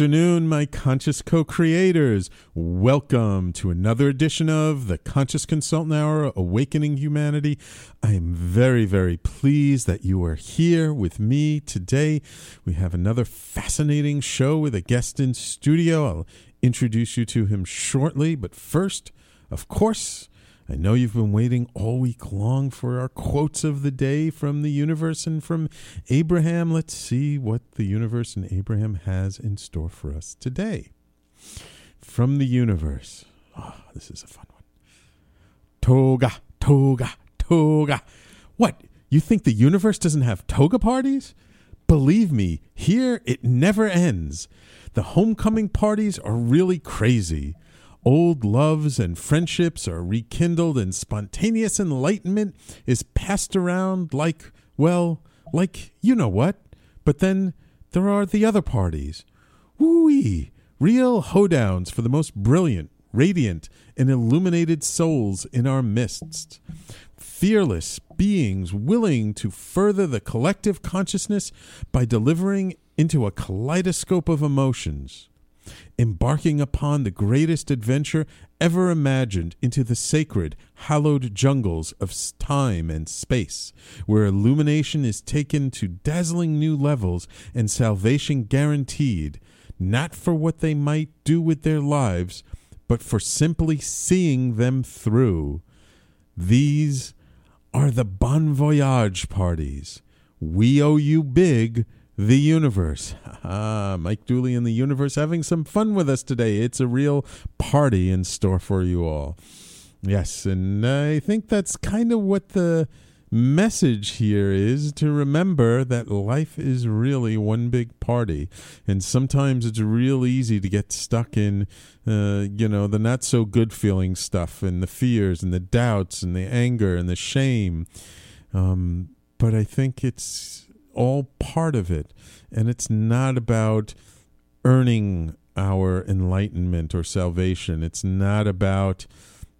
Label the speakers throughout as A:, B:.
A: Afternoon, my conscious co creators. Welcome to another edition of the Conscious Consultant Hour Awakening Humanity. I am very, very pleased that you are here with me today. We have another fascinating show with a guest in studio. I'll introduce you to him shortly, but first, of course, I know you've been waiting all week long for our quotes of the day from the universe and from Abraham. Let's see what the universe and Abraham has in store for us today. From the universe. Oh, this is a fun one. Toga, toga, toga. What? You think the universe doesn't have toga parties? Believe me, here it never ends. The homecoming parties are really crazy. Old loves and friendships are rekindled, and spontaneous enlightenment is passed around like, well, like you know what. But then there are the other parties. Woo-wee! Real hoedowns for the most brilliant, radiant, and illuminated souls in our midst. Fearless beings willing to further the collective consciousness by delivering into a kaleidoscope of emotions embarking upon the greatest adventure ever imagined into the sacred, hallowed jungles of time and space, where illumination is taken to dazzling new levels and salvation guaranteed, not for what they might do with their lives, but for simply seeing them through. These are the Bon Voyage parties. We owe you big the universe. Ah, Mike Dooley and the universe having some fun with us today. It's a real party in store for you all. Yes, and I think that's kind of what the message here is to remember that life is really one big party and sometimes it's real easy to get stuck in uh, you know the not so good feeling stuff and the fears and the doubts and the anger and the shame um, but i think it's all part of it. And it's not about earning our enlightenment or salvation. It's not about,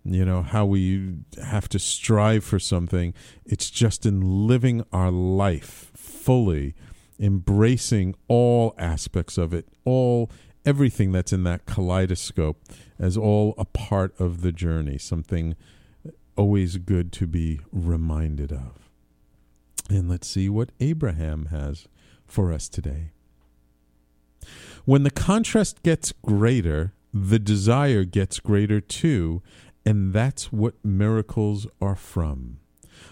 A: you know, how we have to strive for something. It's just in living our life fully, embracing all aspects of it, all everything that's in that kaleidoscope as all a part of the journey, something always good to be reminded of. And let's see what Abraham has for us today. When the contrast gets greater, the desire gets greater too, and that's what miracles are from.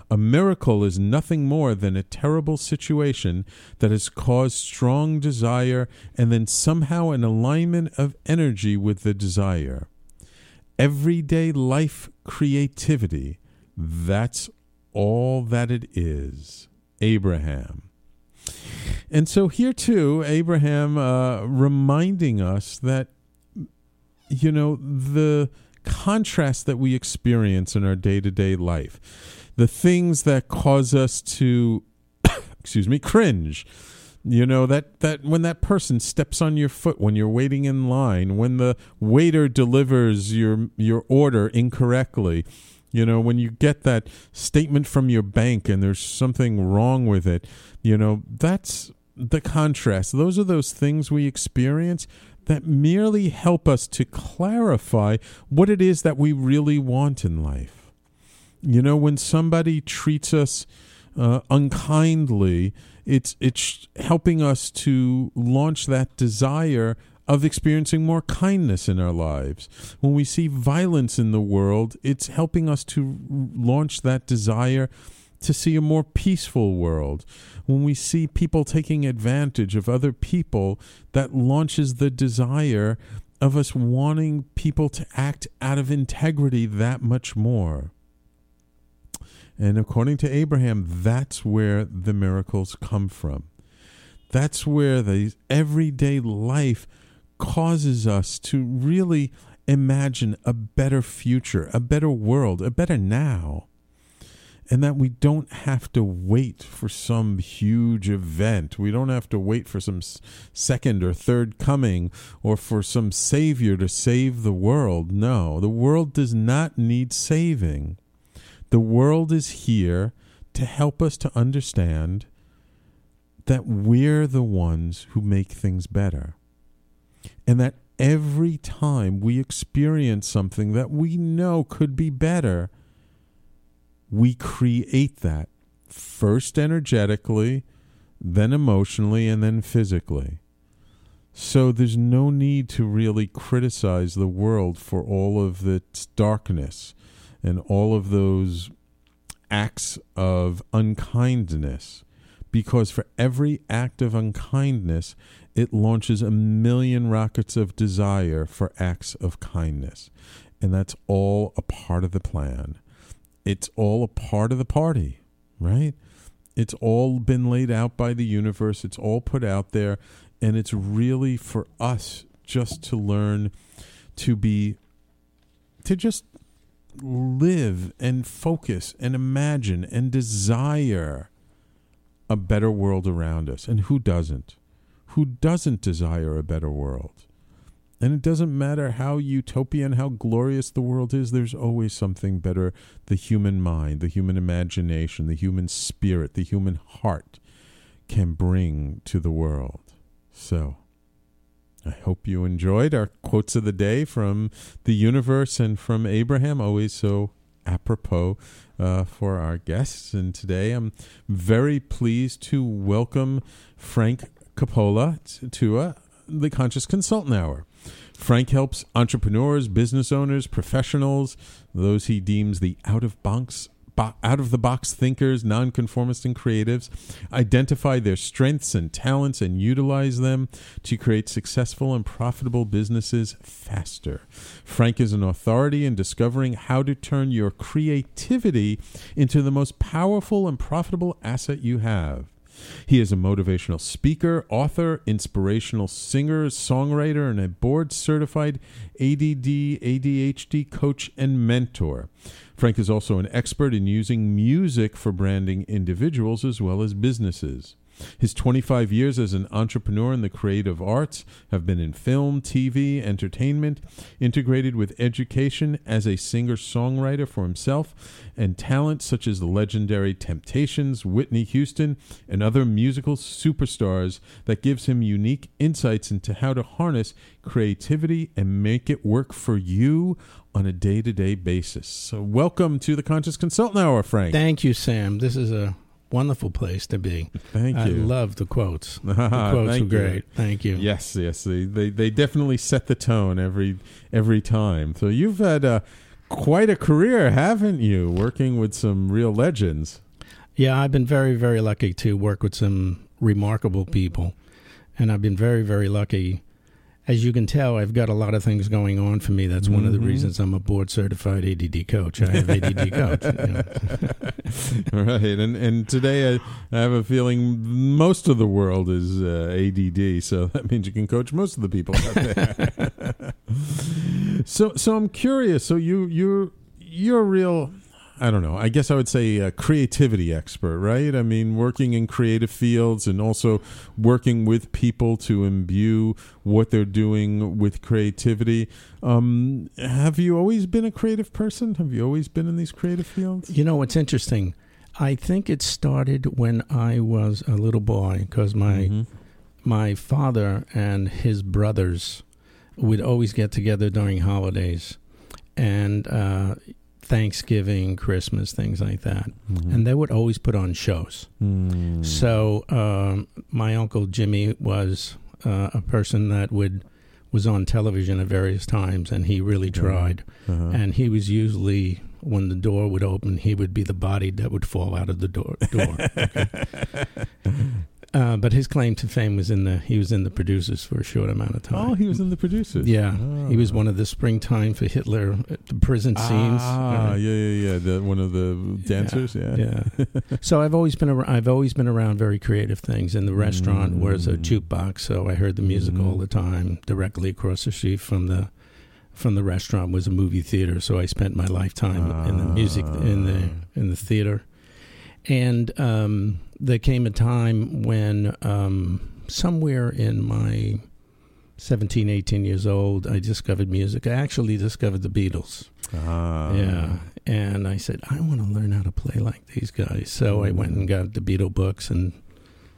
A: A miracle is nothing more than a terrible situation that has caused strong desire and then somehow an alignment of energy with the desire. Everyday life creativity, that's all that it is. Abraham. And so here too, Abraham uh, reminding us that, you know, the contrast that we experience in our day to day life, the things that cause us to, excuse me, cringe. You know that that when that person steps on your foot when you're waiting in line, when the waiter delivers your your order incorrectly, you know, when you get that statement from your bank and there's something wrong with it, you know, that's the contrast. Those are those things we experience that merely help us to clarify what it is that we really want in life. You know, when somebody treats us uh, unkindly, it's it's helping us to launch that desire of experiencing more kindness in our lives. When we see violence in the world, it's helping us to launch that desire to see a more peaceful world. When we see people taking advantage of other people, that launches the desire of us wanting people to act out of integrity that much more. And according to Abraham, that's where the miracles come from. That's where the everyday life causes us to really imagine a better future, a better world, a better now. And that we don't have to wait for some huge event. We don't have to wait for some second or third coming or for some savior to save the world. No, the world does not need saving. The world is here to help us to understand that we're the ones who make things better. And that every time we experience something that we know could be better, we create that first energetically, then emotionally, and then physically. So there's no need to really criticize the world for all of its darkness and all of those acts of unkindness because for every act of unkindness, it launches a million rockets of desire for acts of kindness. And that's all a part of the plan. It's all a part of the party, right? It's all been laid out by the universe, it's all put out there. And it's really for us just to learn to be, to just live and focus and imagine and desire a better world around us. And who doesn't? Who doesn't desire a better world? And it doesn't matter how utopian, how glorious the world is, there's always something better the human mind, the human imagination, the human spirit, the human heart can bring to the world. So, I hope you enjoyed our quotes of the day from the universe and from Abraham, always so apropos uh, for our guests. And today I'm very pleased to welcome Frank Coppola to the Conscious Consultant Hour. Frank helps entrepreneurs, business owners, professionals, those he deems the out of box out of the box thinkers, nonconformists, and creatives, identify their strengths and talents and utilize them to create successful and profitable businesses faster. Frank is an authority in discovering how to turn your creativity into the most powerful and profitable asset you have. He is a motivational speaker, author, inspirational singer, songwriter, and a board certified ADD, ADHD coach and mentor. Frank is also an expert in using music for branding individuals as well as businesses. His 25 years as an entrepreneur in the creative arts have been in film, TV, entertainment, integrated with education as a singer songwriter for himself, and talent such as the legendary Temptations, Whitney Houston, and other musical superstars that gives him unique insights into how to harness creativity and make it work for you on a day to day basis. So, welcome to the Conscious Consultant Hour, Frank.
B: Thank you, Sam. This is a wonderful place to be.
A: Thank you. I
B: love the quotes. The quotes are great. You. Thank you.
A: Yes, yes. They, they, they definitely set the tone every every time. So you've had uh, quite a career, haven't you? Working with some real legends.
B: Yeah, I've been very very lucky to work with some remarkable people, and I've been very very lucky as you can tell, I've got a lot of things going on for me. That's mm-hmm. one of the mm-hmm. reasons I'm a board certified ADD coach. I have ADD coach.
A: right, and and today I, I, have a feeling most of the world is uh, ADD, so that means you can coach most of the people out there. so so I'm curious. So you you you're a real I don't know. I guess I would say a creativity expert, right? I mean, working in creative fields and also working with people to imbue what they're doing with creativity. Um, have you always been a creative person? Have you always been in these creative fields?
B: You know, what's interesting. I think it started when I was a little boy because my mm-hmm. my father and his brothers would always get together during holidays, and uh, Thanksgiving, Christmas, things like that. Mm-hmm. And they would always put on shows. Mm. So um, my uncle Jimmy was uh, a person that would was on television at various times, and he really tried.
A: Uh-huh.
B: And he was usually when the door would open, he would be the body that would fall out of the door. door okay? uh, but his claim to fame was in the he was in the producers for a short amount of time.
A: Oh, he was in the producers.
B: Yeah,
A: Oh.
B: he was one of the springtime for Hitler prison scenes.
A: Ah, yeah, yeah, yeah. The, one of the dancers. Yeah.
B: Yeah. so I've always been ar- I've always been around very creative things. In the restaurant was a
A: Mm.
B: jukebox, so I heard the music
A: Mhm.
B: all the time. Directly across the street from the from the restaurant was a movie theater, so I spent my lifetime in the music in the
A: Ah.
B: in the theater. And um, there came a time when um, somewhere in my 17, 18 years old, I discovered music. I actually discovered the Beatles.
A: Ah.
B: Yeah. And I said, I want to learn how to play like these guys. So I went and got the Beatle books and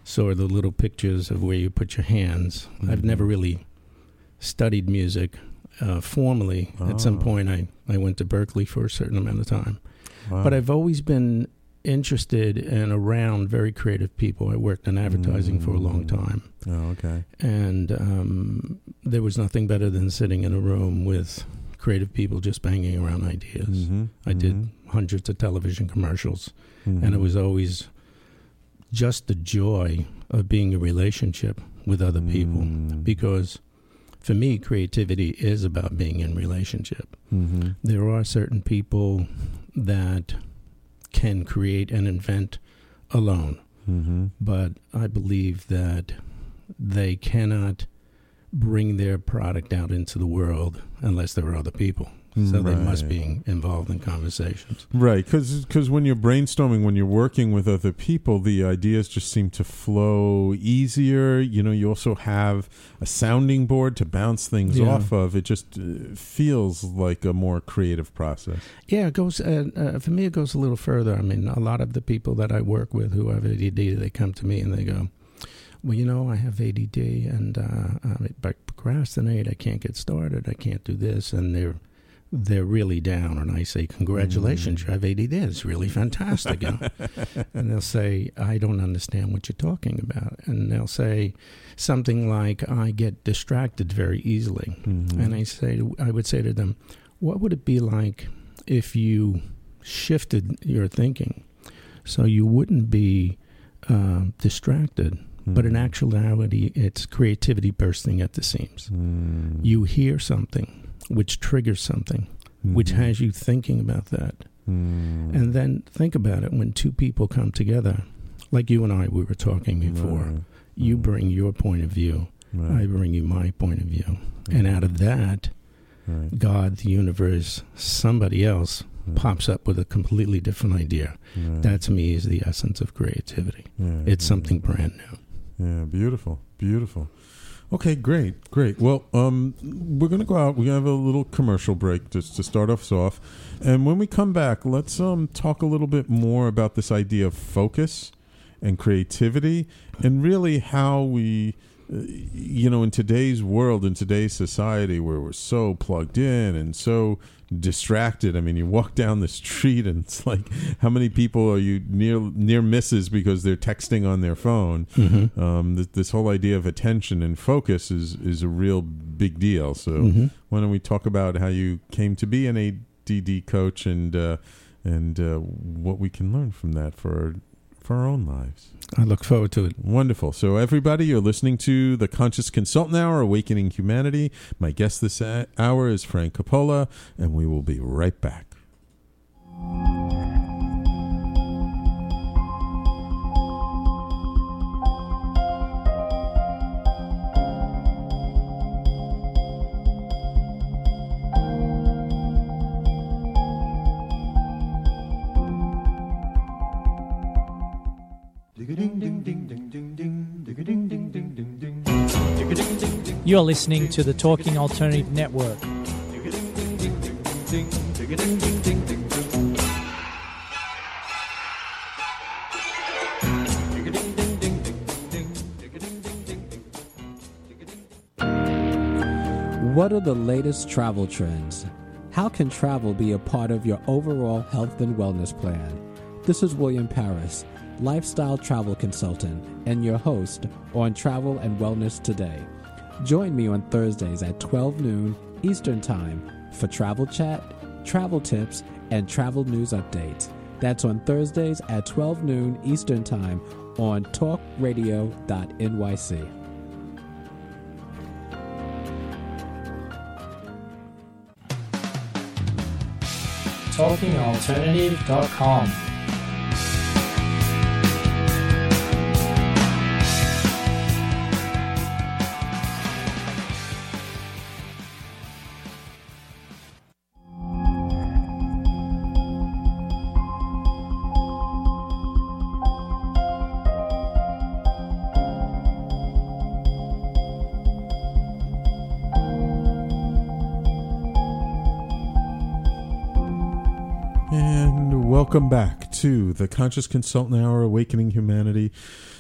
B: saw the little pictures of where you put your hands. I've
A: Mhm.
B: never really studied music uh, formally. At some
A: Ah.
B: point, I, I went to Berklee for a certain amount of time.
A: Wow.
B: But I've always been interested and around very creative people. I worked in advertising for a long
A: Mm.
B: time.
A: Oh, okay.
B: And um, there was nothing better than sitting in a room with creative people just banging around ideas.
A: Mhm,
B: I did
A: mhm,
B: hundreds of television commercials, and it was always just the joy of being in a relationship with other people.
A: Mm.
B: Because for me, creativity is about being in relationship.
A: Mhm.
B: There are certain people that can create and invent alone,
A: Mhm.
B: but I believe that they cannot bring their product out into the world unless there are other people. So they must be involved in conversations.
A: Right, because when you're brainstorming, when you're working with other people, the ideas just seem to flow easier. You know, you also have a sounding board to bounce things
B: Yeah.
A: off of. It just uh, feels like a more creative process.
B: Yeah, it goes. Uh, uh, for me, it goes a little further. I mean, a lot of the people that I work with who have ADD, they come to me and they go, "Well, you know, I have ADD and uh, I procrastinate. I can't get started. I can't do this." And they're they're really down. And I say, "Congratulations, you have ADD. It's really fantastic." You know? and they'll say, "I don't understand what you're talking about." And they'll say something like, "I get distracted very easily."
A: Mhm.
B: And I say, I would say to them, what would it be like if you shifted your thinking so you wouldn't be uh, distracted, but in
A: Mhm.
B: actuality, it's creativity bursting at the seams.
A: Mm.
B: You hear something which triggers something, which
A: Mhm.
B: has you thinking about that.
A: Mm.
B: And then think about it when two people come together, like you and I, we were talking before.
A: Right,
B: You
A: Mhm.
B: bring your point of view,
A: right,
B: I bring you my point of view. And out of that, God, the universe, somebody else
A: right,
B: pops up with a completely different idea. That to me is the essence of creativity.
A: Yeah,
B: It's
A: yeah.
B: something brand new.
A: Yeah, beautiful, beautiful. Okay, great, great. Well, um, we're gonna go out. We're gonna have a little commercial break just to start us off, and when we come back, let's um talk a little bit more about this idea of focus and creativity, and really how we, uh, you know, in today's world, in today's society, where we're so plugged in and so distracted. I mean, you walk down the street and it's like, how many people are you near near misses because they're texting on their phone?
B: Mm-hmm.
A: um, th- this whole idea of attention and focus is is a real big deal. So
B: Mm-hmm.
A: why don't we talk about how you came to be an ADD coach and uh, and uh, what we can learn from that for our, for our own lives.
B: I look forward to it.
A: Wonderful. So everybody, you're listening to the Conscious Consultant Hour, Awakening Humanity. My guest this hour is Frank Coppola, and we will be right back.
C: You're listening to the Talking Alternative Network.
D: What are the latest travel trends? How can travel be a part of your overall health and wellness plan? This is William Paris, lifestyle travel consultant, and your host on Travel and Wellness Today. Join me on Thursdays at 12 noon Eastern Time for travel chat, travel tips, and travel news updates. That's on Thursdays at 12 noon Eastern Time on talkradio.nyc.
C: TalkingAlternative.com.
A: welcome back to the Conscious Consultant Hour Awakening Humanity.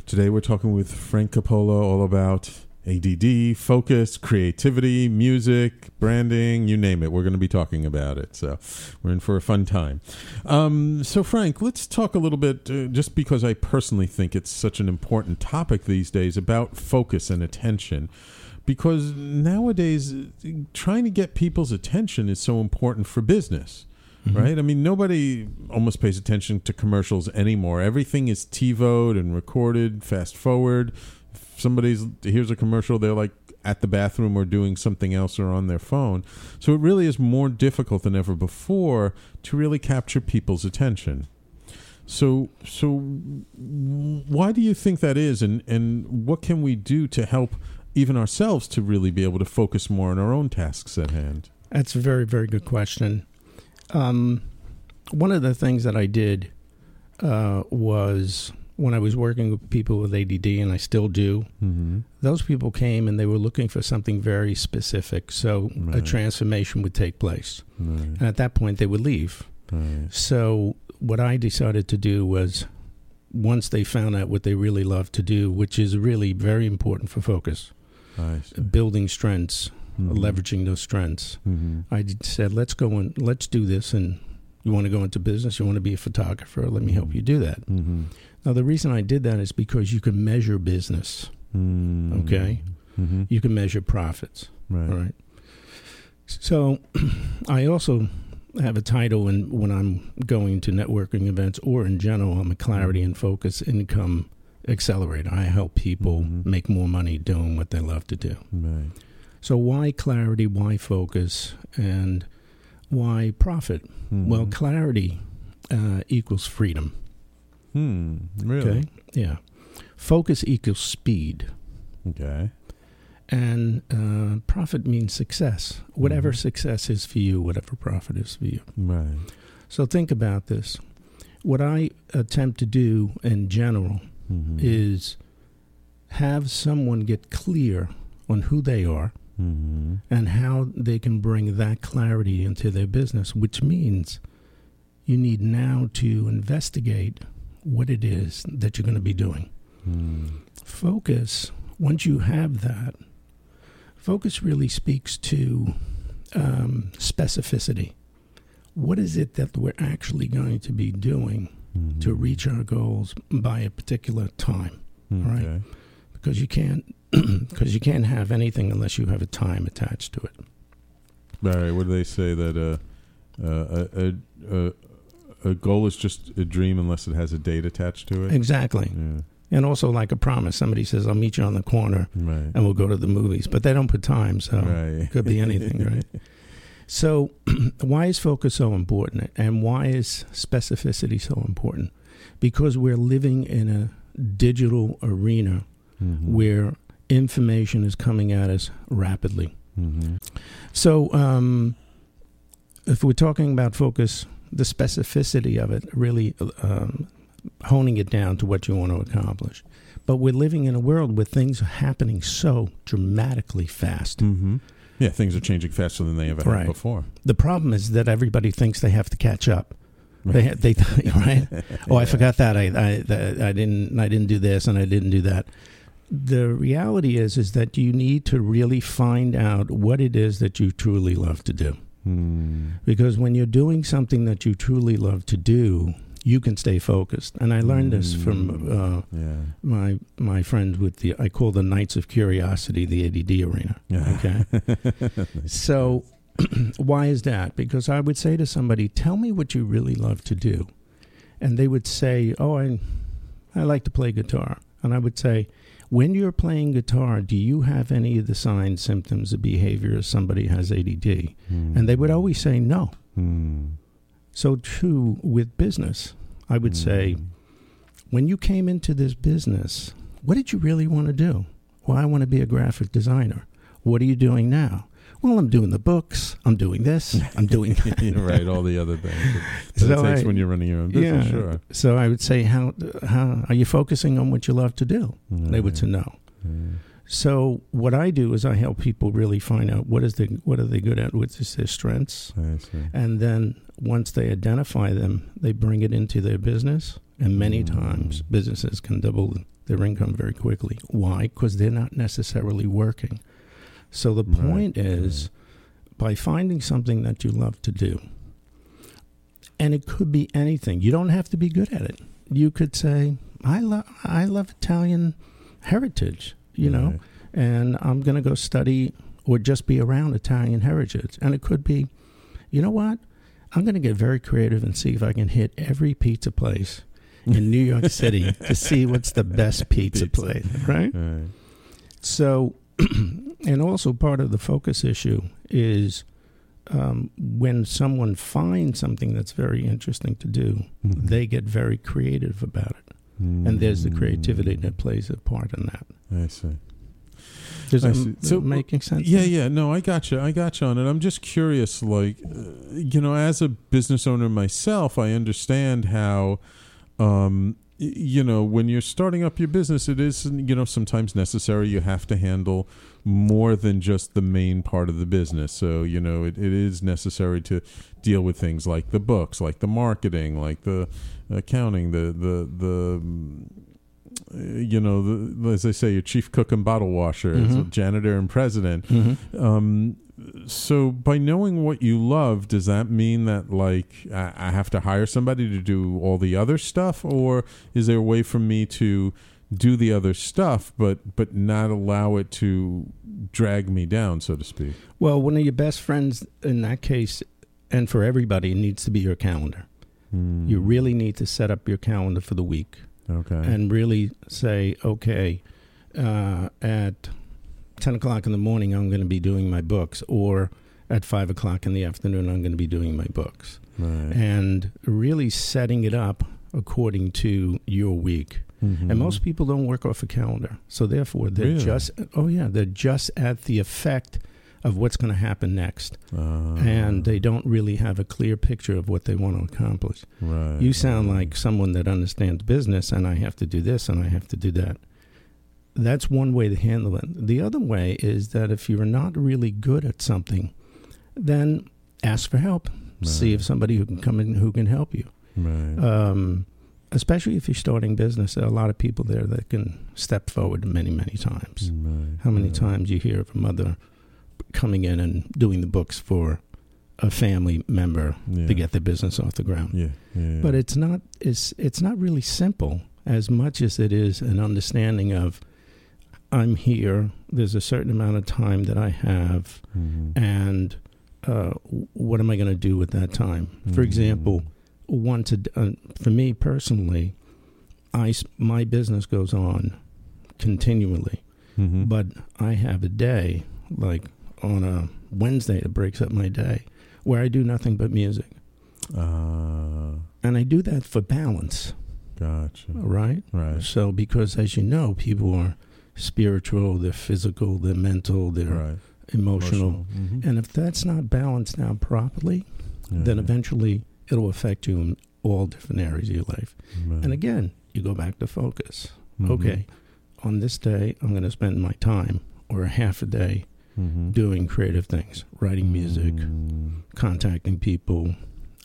A: Today we're talking with Frank Coppola all about ADD, focus, creativity, music, branding, you name it. We're going to be talking about it. So we're in for a fun time. Um, so, Frank, let's talk a little bit, uh, just because I personally think it's such an important topic these days, about focus and attention. Because nowadays, uh, trying to get people's attention is so important for business Mm-hmm. right? I mean, nobody almost pays attention to commercials anymore. Everything is TiVoed and recorded, fast forward. If somebody's here's a commercial, they're like at the bathroom or doing something else or on their phone. So it really is more difficult than ever before to really capture people's attention. So, so why do you think that is, and and what can we do to help even ourselves to really be able to focus more on our own tasks at hand?
B: That's a very, very good question. Um, one of the things that I did uh, was when I was working with people with ADD, and I still do.
A: Mm-hmm.
B: Those people came and they were looking for something very specific, so a transformation would take place.
A: Right,
B: And at that point, they would leave.
A: right.
B: So what I decided to do was, once they found out what they really love to do, which is really very important for focus, building strengths,
A: Mhm.
B: leveraging those strengths.
A: Mhm.
B: I said, let's go and let's do this. And you want to go into business, you want to be a photographer, let me help you do that.
A: Mhm.
B: Now, the reason I did that is because you can measure business,
A: Mm.
B: okay? You can measure profits,
A: Right.
B: right? So I also have a title in, when I'm going to networking events or in general, I'm a clarity and focus income accelerator. I help people
A: Mhm.
B: make more money doing what they love to do.
A: Right.
B: So, why clarity? Why focus? And why profit?
A: Mhm.
B: Well, clarity uh, equals freedom.
A: hmm. Really?
B: Okay. Yeah. Focus equals speed.
A: Okay.
B: And uh, profit means success. Whatever
A: Mhm.
B: success is for you, whatever profit is for you.
A: Right.
B: So think about this. What I attempt to do in general
A: Mhm.
B: is have someone get clear on who they are
A: Mhm.
B: and how they can bring that clarity into their business, which means you need now to investigate what it is that you're going to be doing.
A: Hmm.
B: Focus, once you have that, focus really speaks to um, specificity. What is it that we're actually going to be doing
A: Mhm.
B: to reach our goals by a particular time?
A: Okay.
B: right. Because you can't, because you can't have anything unless you have a time attached to it.
A: Barry, what do they say that uh, uh, a, a, a, a goal is just a dream unless it has a date attached to it?
B: Exactly.
A: Yeah.
B: And also, like a promise, somebody says, "I'll meet you on the corner
A: Right.
B: and we'll go to the movies," but they don't put time, so
A: right.
B: it could be anything, right? So, why is focus so important, and why is specificity so important? Because we're living in a digital arena
A: Mhm.
B: where information is coming at us rapidly.
A: Mhm.
B: So, um, if we're talking about focus, the specificity of it, really um, honing it down to what you want to accomplish. But we're living in a world where things are happening so dramatically fast.
A: Mhm. Yeah, things are changing faster than they ever
B: Right.
A: have before.
B: The problem is that everybody thinks they have to catch up. They, they, right? Oh, I forgot that. I, I, I didn't, I didn't do this, and I didn't do that. The reality is, is that you need to really find out what it is that you truly love to do.
A: Hmm.
B: Because when you're doing something that you truly love to do, you can stay focused. And I learned this from uh,
A: Yeah.
B: my my friends with the I call the Knights of Curiosity the ADD arena. Okay, so why is that? Because I would say to somebody, "Tell me what you really love to do," and they would say, "Oh, I I like to play guitar," and I would say. When you're playing guitar, do you have any of the signs, symptoms, of behavior as somebody has ADD? And they would always say no.
A: Hmm.
B: So too with business, I would say, when you came into this business, what did you really want to do? Well, I want to be a graphic designer. What are you doing now? Well, I'm doing the books. I'm doing this. I'm doing that.
A: right, all the other things that,
B: So
A: it takes
B: I-
A: when you're running your own business.
B: yeah.
A: Sure.
B: So I would say, how how are you focusing on what you love to do? They would say no. So what I do is I help people really find out what is the what are they good at, what is their strengths, and then once they identify them, they bring it into their business. And many mm. times, businesses can double their income very quickly. Why? Because they're not necessarily working. So the
A: Right,
B: point is, by finding something that you love to do, and it could be anything. You don't have to be good at it. You could say, "I love I love Italian heritage," you know, and I'm going to go study or just be around Italian heritage. And it could be, you know what? I'm going to get very creative and see if I can hit every pizza place in New York City to see what's the best pizza,
A: Pizza.
B: place, right?
A: Right.
B: So, and also part of the focus issue is um, when someone finds something that's very interesting to do,
A: Mm-hmm.
B: they get very creative about it. And there's the creativity that plays a part in that.
A: I see.
B: Does
A: I see. So,
B: making sense?
A: Yeah, yeah. No, I got you. I got you on it. I'm just curious, like, uh, you know, as a business owner myself, I understand how, um, you know, when you're starting up your business, it is, you know, sometimes necessary. You have to handle more than just the main part of the business. So, you know, it, it is necessary to deal with things like the books, like the marketing, like the accounting, the, the, the, you know, the, as I say, your chief cook and bottle washer,
B: Mhm.
A: janitor and president.
B: Mhm.
A: Um, so by knowing what you love, does that mean that like I, I have to hire somebody to do all the other stuff, or is there a way for me to do the other stuff, but but not allow it to drag me down, so to speak?
B: Well, one of your best friends in that case, and for everybody, needs to be your calendar.
A: Hmm.
B: You really need to set up your calendar for the week
A: okay?
B: and really say, okay, uh, at 10 o'clock in the morning, I'm going to be doing my books, or at 5 o'clock in the afternoon, I'm going to be doing my books.
A: right.
B: And really setting it up according to your week.
A: Mhm.
B: And most people don't work off a calendar. So therefore, they're
A: Really?
B: just, oh, yeah, they're just at the effect of what's going to happen next.
A: Uh,
B: and they don't really have a clear picture of what they want to accomplish.
A: right,
B: You sound
A: right.
B: like someone that understands business, and I have to do this and I have to do that. That's one way to handle it. The other way is that if you're not really good at something, then ask for help. See if somebody who can come in who can help you.
A: right.
B: Um, especially if you're starting business, there are a lot of people there that can step forward many, many times.
A: right,
B: How many
A: right.
B: times you hear of a mother coming in and doing the books for a family member
A: Yeah.
B: to get their business off the ground?
A: Yeah, yeah,
B: But it's not it's it's not really simple as much as it is an understanding of I'm here. There's a certain amount of time that I have,
A: Mhm.
B: and uh, what am I going to do with that time? For
A: Mhm.
B: example, once a d uh, for me personally, I my business goes on continually,
A: Mhm.
B: but I have a day like on a Wednesday that breaks up my day where I do nothing but music,
A: Ah,
B: and I do that for balance,
A: gotcha.
B: right?
A: Right.
B: So because as you know, people are spiritual, they're physical, they're mental, they're
A: Right.
B: emotional.
A: Mhm.
B: And if that's not balanced out properly, then
A: Yeah.
B: eventually it'll affect you in all different areas of your life.
A: Right.
B: And again, you go back to focus.
A: Mhm.
B: Okay, on this day, I'm going to spend my time or a half a day
A: Mhm.
B: doing creative things, writing music,
A: Mm.
B: contacting people.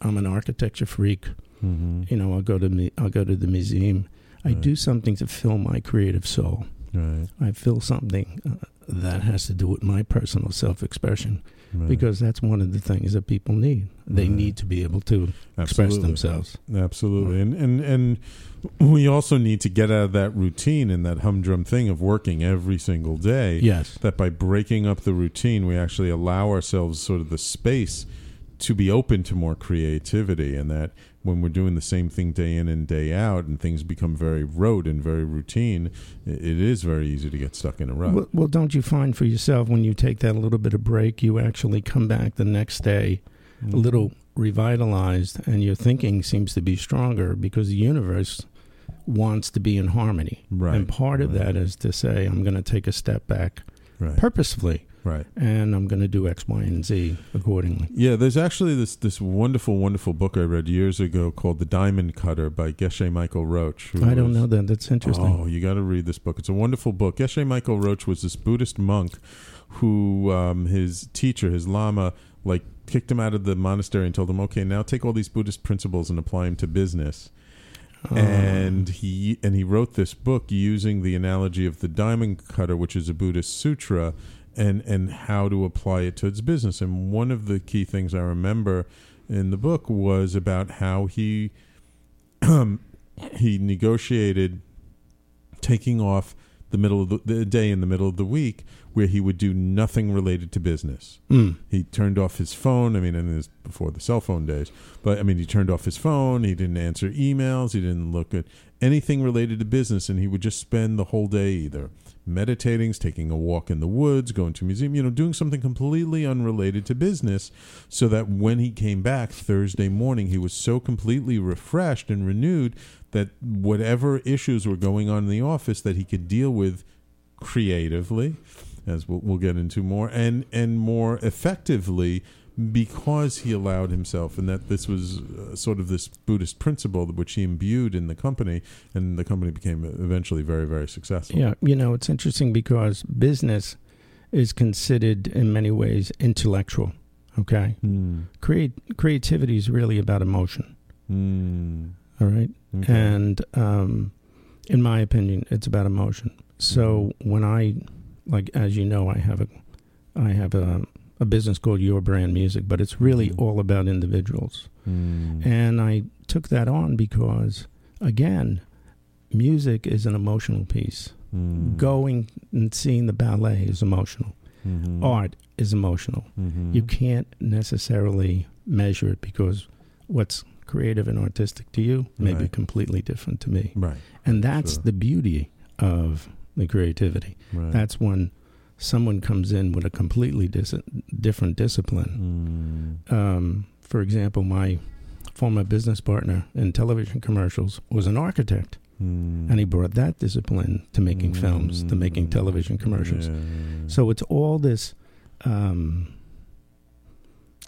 B: I'm an architecture freak.
A: Mhm.
B: You know, I'll go to me, I'll go to the museum. I do something to fill my creative soul.
A: Right.
B: I feel something, uh, that has to do with my personal self expression
A: Right.
B: because that's one of the things that people need. They
A: Right.
B: need to be able to express themselves.
A: Absolutely, and and and we also need to get out of that routine and that humdrum thing of working every single day.
B: Yes.
A: That by breaking up the routine, we actually allow ourselves sort of the space to be open to more creativity, and that when we're doing the same thing day in and day out, and things become very rote and very routine, it is very easy to get stuck in a rut.
B: Well, well, don't you find for yourself when you take that little bit of break, you actually come back the next day
A: Mm-hmm.
B: a little revitalized and your thinking seems to be stronger because the universe wants to be in harmony.
A: Right,
B: And part of
A: right.
B: that is to say, I'm going to take a step back
A: right,
B: purposefully
A: right.
B: and I'm going to do X, Y, and Z accordingly.
A: Yeah, there's actually this this wonderful, wonderful book I read years ago called The Diamond Cutter by Geshe Michael Roach. who
B: I don't
A: was-
B: know that. That's interesting.
A: Oh, you got to read this book. It's a wonderful book. Geshe Michael Roach was this Buddhist monk who um, his teacher, his lama, like kicked him out of the monastery and told him, "Okay, now take all these Buddhist principles and apply them to business."
B: Oh.
A: and he and he wrote this book using the analogy of the diamond cutter, which is a Buddhist sutra, and and how to apply it to its business. And one of the key things I remember in the book was about how he he negotiated taking off the middle of the, the day in the middle of the week where he would do nothing related to business.
B: Mm.
A: He turned off his phone. I mean, and this before the cell phone days, but I mean, he turned off his phone. He didn't answer emails. He didn't look at anything related to business, and he would just spend the whole day either meditating, taking a walk in the woods, going to a museum, you know, doing something completely unrelated to business, so that when he came back Thursday morning, he was so completely refreshed and renewed that whatever issues were going on in the office that he could deal with creatively as we'll, we'll get into more and and more effectively because he allowed himself and that this was uh, sort of this buddhist principle which he imbued in the company and the company became eventually very very successful
B: Yeah, you know, it's interesting because business is considered in many ways intellectual. Okay,
A: Hmm.
B: create creativity is really about emotion.
A: Hmm.
B: All right,
A: Okay.
B: and um, in my opinion, it's about emotion. So when I, like as you know, I have a, I have a, a business called Your Brand Music, but it's really
A: Mhm.
B: all about individuals.
A: Hmm.
B: And I took that on because, again, music is an emotional piece.
A: Hmm.
B: Going and seeing the ballet is emotional.
A: Mhm.
B: Art is emotional.
A: Mhm.
B: You can't necessarily measure it because what's creative and artistic to you may be completely different to me.
A: right
B: And that's
A: Sure.
B: the beauty of the creativity.
A: right
B: That's when someone comes in with a completely dis- different discipline.
A: Hmm.
B: Um, for example, my former business partner in television commercials was an architect,
A: Hmm.
B: and he brought that discipline to making films, to making television commercials.
A: Yeah.
B: So it's all this um,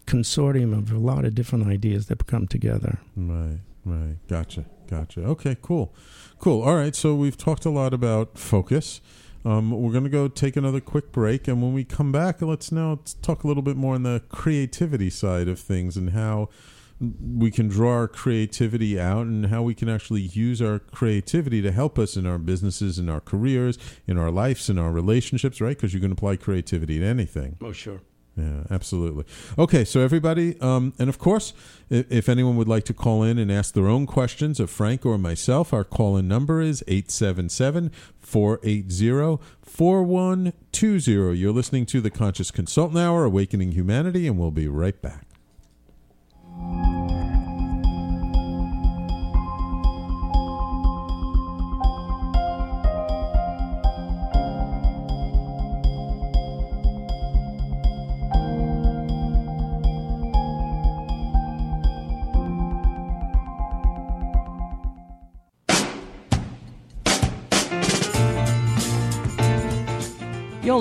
B: consortium of a lot of different ideas that come together.
A: Right, right. Gotcha, gotcha. Okay, cool. Cool. All right, so we've talked a lot about focus. Um, we're going to go take another quick break, and when we come back, let's now talk a little bit more on the creativity side of things and how we can draw our creativity out and how we can actually use our creativity to help us in our businesses, in our careers, in our lives, in our relationships, right? Because you can apply creativity to anything.
B: Oh, sure.
A: Yeah, absolutely. Okay, so everybody, um, and of course, if, if anyone would like to call in and ask their own questions of Frank or myself, our call in number is 877 480 4120. You're listening to the Conscious Consultant Hour, Awakening Humanity, and we'll be right back.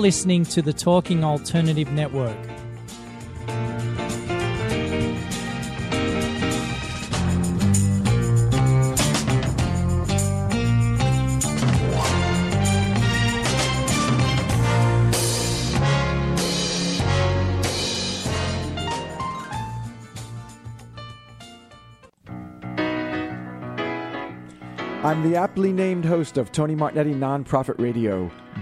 C: Listening to the Talking Alternative Network.
E: I'm the aptly named host of Tony Martignetti Nonprofit Radio,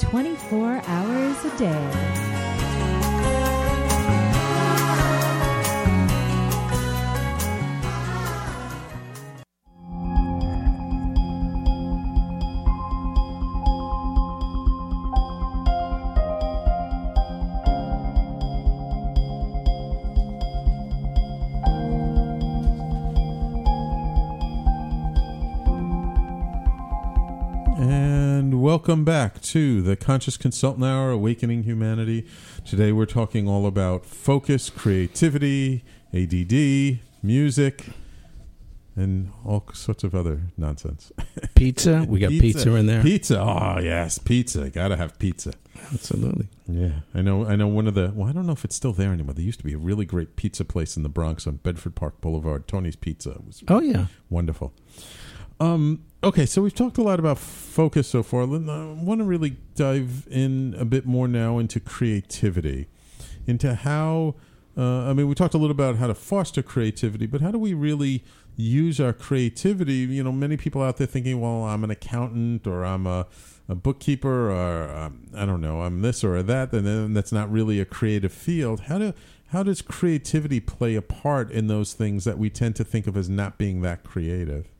F: 24 hours a day.
A: And welcome back to the Conscious Consultant Hour, Awakening Humanity. Today we're talking all about focus, creativity, ADD, music, and all sorts of other nonsense.
B: Pizza. We got pizza, in there.
A: Pizza. Oh yes, pizza. Gotta have pizza.
B: Absolutely.
A: Yeah, I know. I know one of the. Well, I don't know if it's still there anymore. There used to be a really great pizza place in the Bronx on Bedford Park Boulevard. Tony's Pizza it was
B: Oh yeah.
A: wonderful. Um, okay, so we've talked a lot about focus so far. I want to really dive in a bit more now into creativity, into how. Uh, I mean, we talked a little about how to foster creativity, but how do we really use our creativity? You know, many people out there thinking, "Well, I'm an accountant, or I'm a, a bookkeeper, or um, I don't know, I'm this or that," and then that's not really a creative field. How do how does creativity play a part in those things that we tend to think of as not being that creative?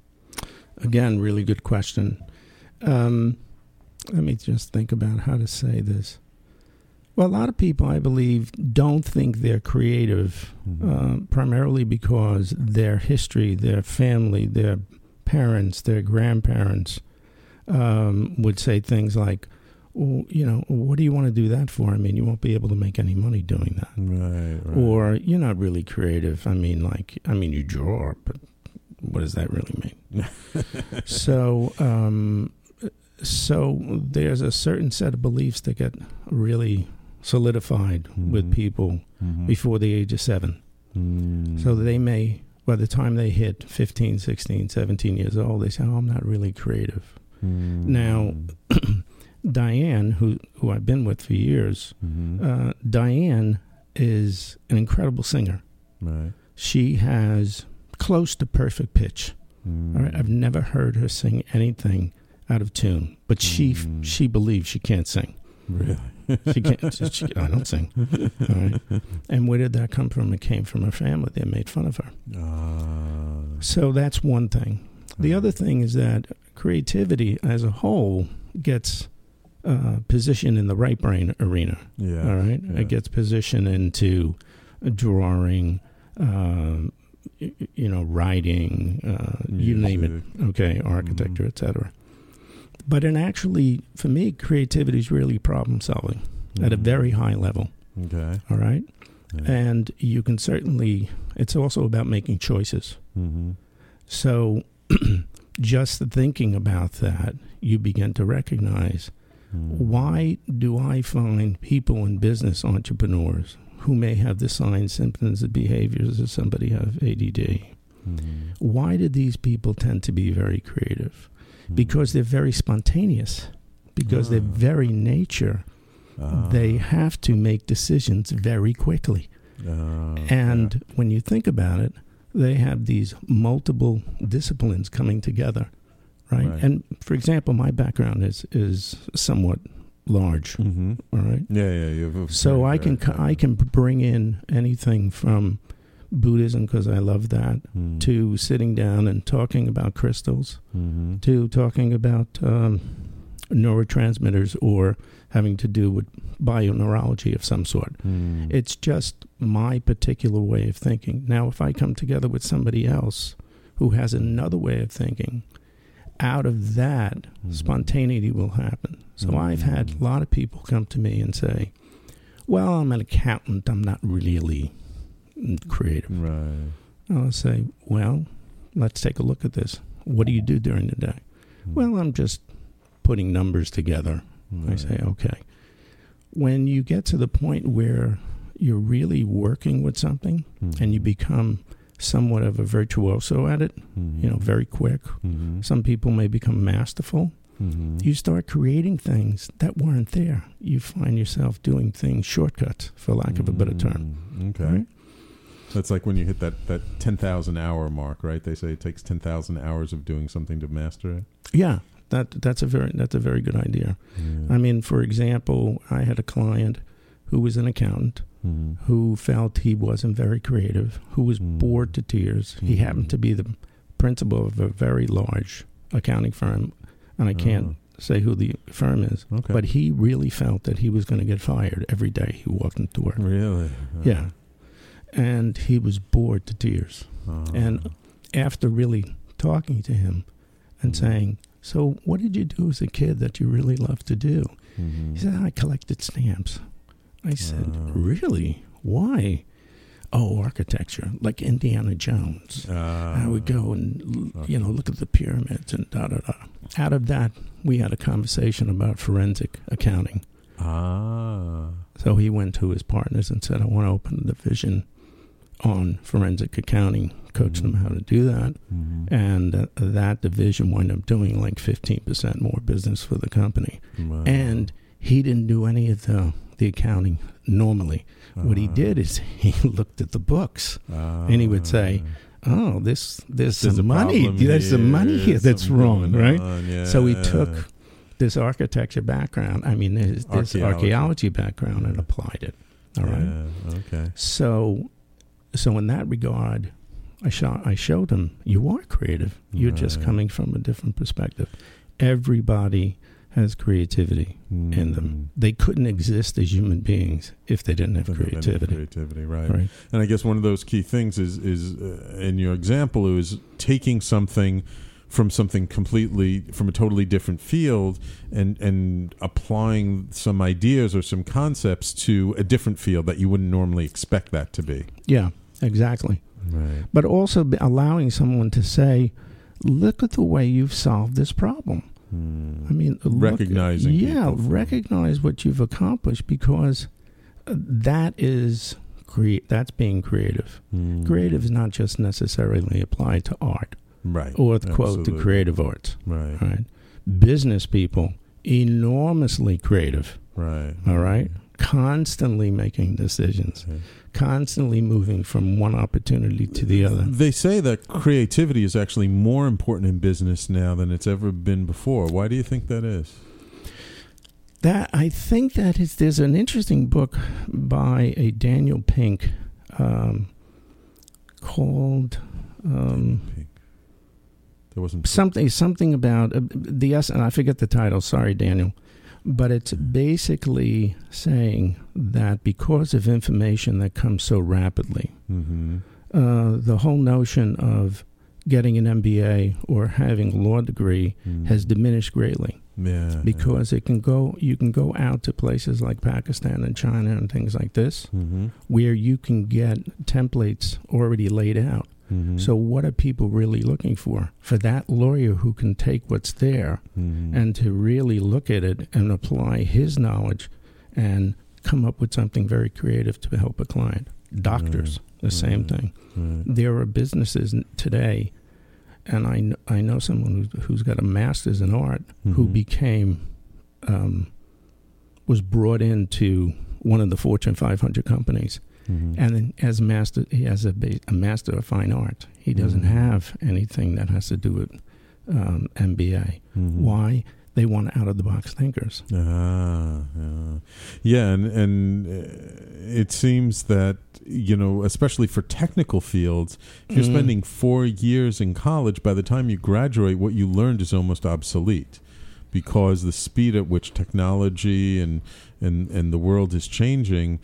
B: Again, really good question. Um, let me just think about how to say this. Well, a lot of people, I believe, don't think they're creative, uh, primarily because their history, their family, their parents, their grandparents um, would say things like, well, you know, what do you want to do that for? I mean, you won't be able to make any money doing that.
A: Right, right.
B: Or you're not really creative. I mean, like, I mean, you draw, but what does that really mean? so, um, so there's a certain set of beliefs that get really solidified with
A: Mhm.
B: people
A: Mhm.
B: before the age of seven.
A: Mm.
B: So they may, by the time they hit 15, 16, 17 years old, they say, oh, I'm not really creative.
A: Mm.
B: Now, Diane, who, who I've been with for years,
A: Mhm.
B: uh, Diane is an incredible singer.
A: right.
B: She has close to perfect pitch.
A: Mm.
B: All right, I've never heard her sing anything out of tune, but she
A: Mm.
B: she believes she can't sing.
A: Really?
B: She can't. she, I don't sing. All right. And where did that come from? It came from her family. They made fun of her.
A: Ah.
B: So that's one thing. The other thing is that creativity as a whole gets uh, positioned in the right brain arena.
A: yeah.
B: All right.
A: yeah.
B: It gets positioned into drawing, um, you know, writing, uh, you name it. Okay, architecture, etc. But in actually, for me, creativity is really problem solving at a
A: Mhm.
B: very high level.
A: Okay.
B: All right.
A: Yeah.
B: And you can certainly, it's also about making choices.
A: Mm-hmm.
B: So just thinking about that, you begin to recognize
A: Mm.
B: why do I find people in business entrepreneurs who may have the signs, symptoms, and behaviors of somebody have ADD?
A: Mhm.
B: Why do these people tend to be very creative?
A: Mhm.
B: Because they're very spontaneous. Because their
A: Ah.
B: very nature,
A: Ah.
B: they have to make decisions very quickly.
A: Ah,
B: And when you think about it, they have these multiple disciplines coming together, right?
A: Right.
B: And for example, my background is is somewhat large.
A: Mhm.
B: all right?
A: Yeah, yeah. You have a
B: So I can I can bring in anything from Buddhism because I love that
A: Mm.
B: to sitting down and talking about crystals
A: Mhm.
B: to talking about um, neurotransmitters or having to do with bioneurology of some sort.
A: Mm.
B: It's just my particular way of thinking. Now, if I come together with somebody else who has another way of thinking, out of that,
A: Mhm.
B: spontaneity will happen. So I've had a lot of people come to me and say, Well, I'm an accountant. I'm not really creative.
A: Right.
B: I'll say, Well, let's take a look at this. What do you do during the day?
A: Mm.
B: Well, I'm just putting numbers together. I say, okay. when you get to the point where you're really working with something and you become somewhat of a virtuoso at it,
A: Mhm.
B: you know, very quick.
A: Mhm.
B: Some people may become masterful.
A: Mhm.
B: You start creating things that weren't there. You find yourself doing things shortcuts, for lack of a better term.
A: Mm, Okay.
B: Right?
A: That's like when you hit that, that 10,000 hour mark, right? They say it takes 10,000 hours of doing something to master it.
B: Yeah, that that's a very that's a very good idea.
A: Yeah.
B: I mean, for example, I had a client who was an accountant
A: Mhm.
B: who felt he wasn't very creative, who was
A: Mm.
B: bored to tears. He
A: Mm.
B: happened to be the principal of a very large accounting firm, and I can't say who the firm is,
A: Oh, okay.
B: but he really felt that he was going to get fired every day he walked into work.
A: really?
B: Yeah. And he was bored to tears.
A: Uh,
B: And after really talking to him and
A: Mm.
B: saying, So, what did you do as a kid that you really loved to do?
A: mhm.
B: He said, I collected stamps. I said,
A: Oh.
B: Really? Why? Oh, architecture, like Indiana Jones.
A: Uh,
B: I would go and,
A: okay.
B: you know, look at the pyramids and da da da. Out of that, we had a conversation about forensic accounting.
A: Ah.
B: So he went to his partners and said, I want to open a division on forensic accounting, coach them how to do that.
A: Mhm.
B: And uh, that division wound up doing like 15% more business for the company.
A: Wow.
B: And he didn't do any of the, the accounting normally. What he
A: Ah.
B: did is he looked at the books
A: Ah.
B: and he would say, Oh, this there's,
A: There's
B: some money. There's some money here that's wrong, right?
A: Yeah.
B: So he took this architecture background, I mean, this, this
A: Archaeology.
B: archaeology background, and applied it. All right.
A: Yeah, Okay.
B: So, so in that regard, I shot. I showed him you are creative. You're just coming from a different perspective. Everybody has creativity in them.
A: Mm.
B: They couldn't exist as human beings if they didn't have creativity.
A: Creativity, right.
B: Right.
A: And I guess one of those key things is is uh, in your example is taking something from something completely from a totally different field and and applying some ideas or some concepts to a different field that you wouldn't normally expect that to be.
B: Yeah. Exactly.
A: Right.
B: But also allowing someone to say, "Look at the way you've solved this problem." I mean,
A: Recognizing
B: yeah, recognize what you've accomplished because uh, that is create. That's being creative.
A: Mm.
B: Creative is not just necessarily applied to art
A: Right.
B: or quote the creative arts.
A: Right.
B: Right, business people enormously creative.
A: Right.
B: All right, constantly making decisions,
A: Okay.
B: constantly moving from one opportunity to the other.
A: They say that creativity is actually more important in business now than it's ever been before. Why do you think that is?
B: That I think that is there's an interesting book by a Daniel Pink um, called um,
A: Pink. There wasn't
B: something something about uh, the S and I forget the title. Sorry, Daniel, but it's basically saying that because of information that comes so rapidly,
A: Mm-hmm.
B: uh, the whole notion of getting an MBA or having a law degree has diminished greatly.
A: yeah
B: because it can go you can go out to places like Pakistan and China and things like this
A: Mm-hmm.
B: where you can get templates already laid out.
A: Mm-hmm.
B: So what are people really looking for? For that lawyer who can take what's there
A: Mm-hmm.
B: and to really look at it and apply his knowledge and come up with something very creative to help a client. Doctors, the same
A: Right.
B: thing.
A: Right.
B: There are businesses today and I, I know someone who's, who's got a master's in art who
A: Mhm.
B: became um, was brought into one of the Fortune 500 companies,
A: Mhm.
B: and then as master, he has a, a master of fine art. He doesn't
A: Mhm.
B: have anything that has to do with um, MBA.
A: Mhm.
B: Why? They want out of the box thinkers.
A: Ah, yeah, yeah, and and uh, it seems that you know, especially for technical fields, if you're
B: Mhm.
A: spending four years in college. By the time you graduate, what you learned is almost obsolete because the speed at which technology and and and the world is changing.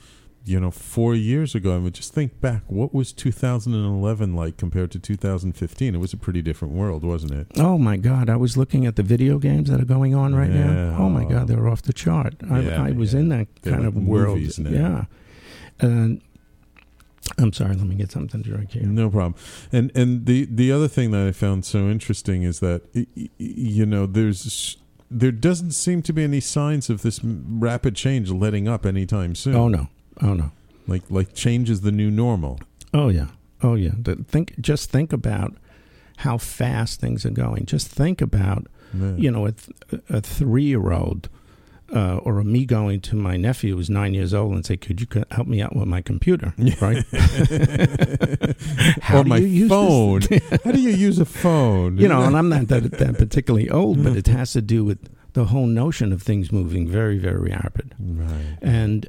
A: You know, four years ago, I mean, just think back. What was 2011 like compared to 2015? It was a pretty different world, wasn't it?
B: Oh my God! I was looking at the video games that are going on right
A: Yeah.
B: now. Oh my God, they're off the chart. I,
A: Yeah,
B: I was
A: yeah.
B: in that
A: They're
B: kind
A: like
B: of world.
A: movies now.
B: Yeah. And I'm sorry. Let me get something to drink here.
A: No problem. And and the the other thing that I found so interesting is that you know there's there doesn't seem to be any signs of this rapid change letting up anytime soon.
B: Oh no, oh no,
A: Like like change is the new normal.
B: oh yeah, oh yeah. Think, just think about how fast things are going. Just think about
A: Yeah.
B: you know a, th- a three year old. Uh, or me going to my nephew who's nine years old and say, "Could you help me out with my computer?" Right? How
A: or
B: do
A: my
B: you use
A: phone. How do you use a phone?
B: you know, and I'm not that, that particularly old, but it has to do with the whole notion of things moving very, very rapid.
A: right.
B: And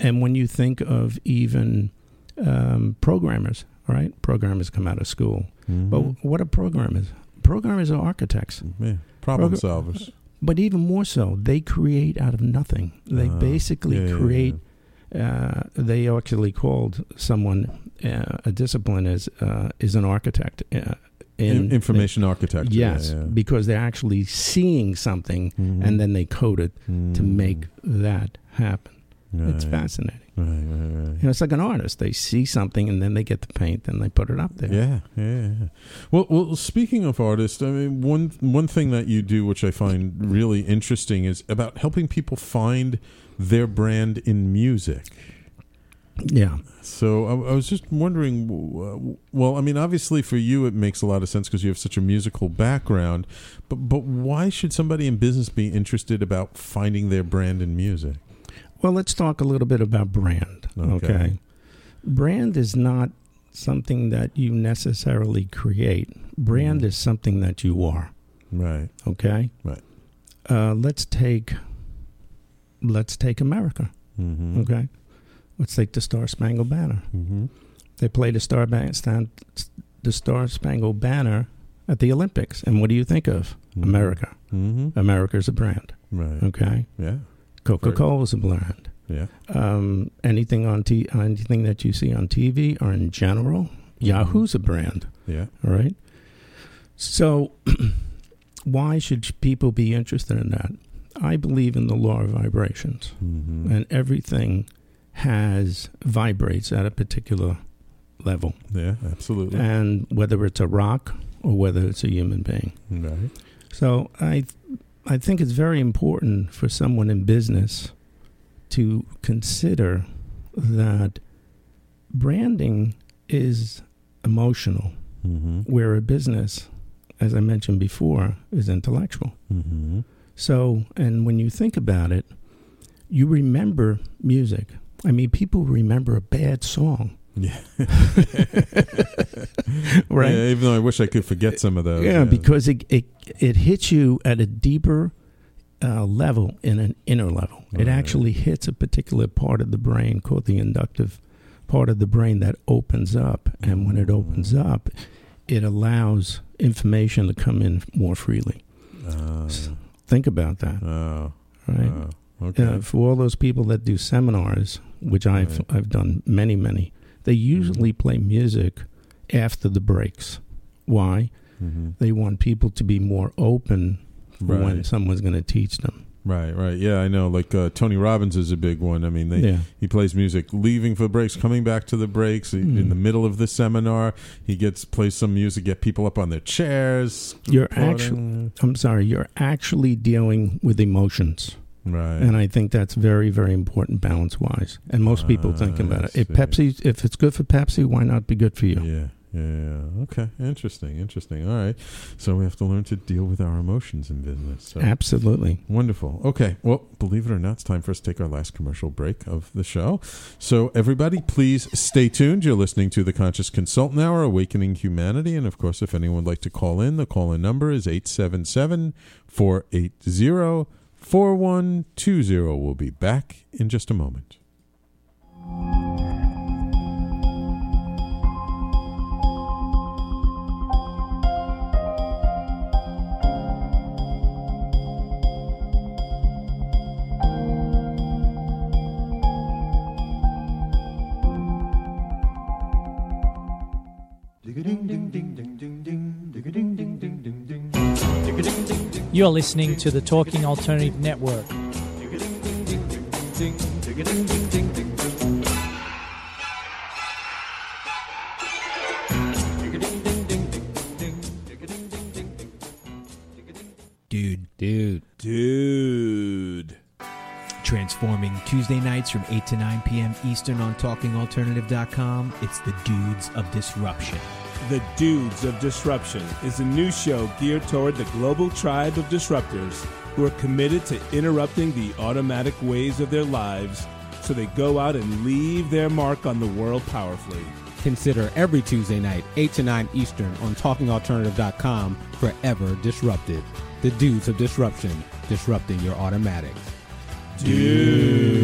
B: and when you think of even um, programmers, all right, programmers come out of school,
A: Mhm.
B: but what are programmers? Programmers are architects,
A: yeah. problem solvers.
B: but even more so, they create out of nothing. They
A: Ah,
B: basically
A: yeah,
B: create. Uh, they actually called someone uh, a discipline is uh, is an architect. Uh,
A: In, information architecture.
B: Yes,
A: yeah, yeah.
B: because they're actually seeing something
A: Mhm.
B: and then they code it to
A: Mm.
B: make that happen. It's fascinating.
A: Right, right, right.
B: You know, it's like an artist. They see something and then they get the paint and they put it up there.
A: Yeah, yeah, yeah. Well, well. Speaking of artists, I mean, one one thing that you do, which I find really interesting, is about helping people find their brand in music.
B: Yeah.
A: So I, I was just wondering. Well, I mean, obviously for you, it makes a lot of sense because you have such a musical background. But but why should somebody in business be interested about finding their brand in music?
B: Well, let's talk a little bit about brand.
A: Okay.
B: Okay. Brand is not something that you necessarily create. Brand
A: Mhm.
B: is something that you are.
A: Right.
B: Okay.
A: Right.
B: Uh, let's take. Let's take America.
A: Mm-hmm.
B: Okay. Let's take the Star Spangled Banner.
A: Mm-hmm.
B: They played the Star Ban- Stan- the Star Spangled Banner at the Olympics, and what do you think of America?
A: Mm-hmm.
B: America's a brand.
A: Right.
B: Okay,
A: Yeah.
B: Coca Cola's a brand.
A: Yeah.
B: Um, anything on t- anything that you see on TV or in general, Yahoo's a brand.
A: Yeah.
B: All right. So, why should people be interested in that? I believe in the law of vibrations,
A: Mm-hmm.
B: and everything has vibrates at a particular level.
A: Yeah. Absolutely.
B: and whether it's a rock or whether it's a human being.
A: right.
B: So I I think it's very important for someone in business to consider that branding is emotional,
A: Mm-hmm.
B: where a business, as I mentioned before, is intellectual.
A: Mm-hmm.
B: So, and when you think about it, you remember music. I mean, people remember a bad song,
A: Yeah.
B: right?
A: Yeah, even though I wish I could forget some of those.
B: yeah, because it, it it hits you at a deeper uh, level in an inner level. It
A: Right.
B: actually hits a particular part of the brain called the inductive part of the brain that opens up, and when it opens
A: Mm.
B: up, it allows information to come in more freely.
A: Oh,
B: Think about that,
A: oh,
B: right?
A: oh, okay.
B: Uh, for all those people that do seminars, which I've
A: Right.
B: I've done many many, they usually play music after the breaks. Why?
A: mm-hmm.
B: They want people to be more open for when someone's going to teach them.
A: Right, right. Yeah, I know. Like uh, Tony Robbins is a big one. I mean, they
B: yeah,
A: he plays music, leaving for breaks, coming back to the breaks. He-
B: Mm.
A: In the middle of the seminar, he gets plays some music, get people up on their chairs.
B: you're actually. I'm sorry. You're actually dealing with emotions,
A: right.
B: and I think that's very, very important balance wise. And most people think
A: Ah,
B: about it. If. Pepsi, if it's good for Pepsi, why not be good for you?
A: Yeah, yeah, yeah. Okay, interesting, interesting. All right. So we have to learn to deal with our emotions in business. So.
B: Absolutely.
A: Wonderful. Okay. Well, believe it or not, it's time for us to take our last commercial break of the show. So, everybody, please stay tuned. You're listening to the Conscious Consultant Hour, Awakening Humanity. And of course, if anyone would like to call in, the call in number is 877 480 4120. We'll be back in just a moment.
C: You're listening to the Talking Alternative Network.
G: Dude.
D: Dude.
H: Dude.
G: Transforming Tuesday nights from 8 to 9 p.m. Eastern on TalkingAlternative.com. It's the Dudes of Disruption.
H: The Dudes of Disruption is a new show geared toward the global tribe of disruptors who are committed to interrupting the automatic ways of their lives so they go out and leave their mark on the world powerfully.
D: Consider every Tuesday night, 8 to 9 Eastern on TalkingAlternative.com forever disrupted. The Dudes of Disruption, disrupting your automatics.
H: Dude.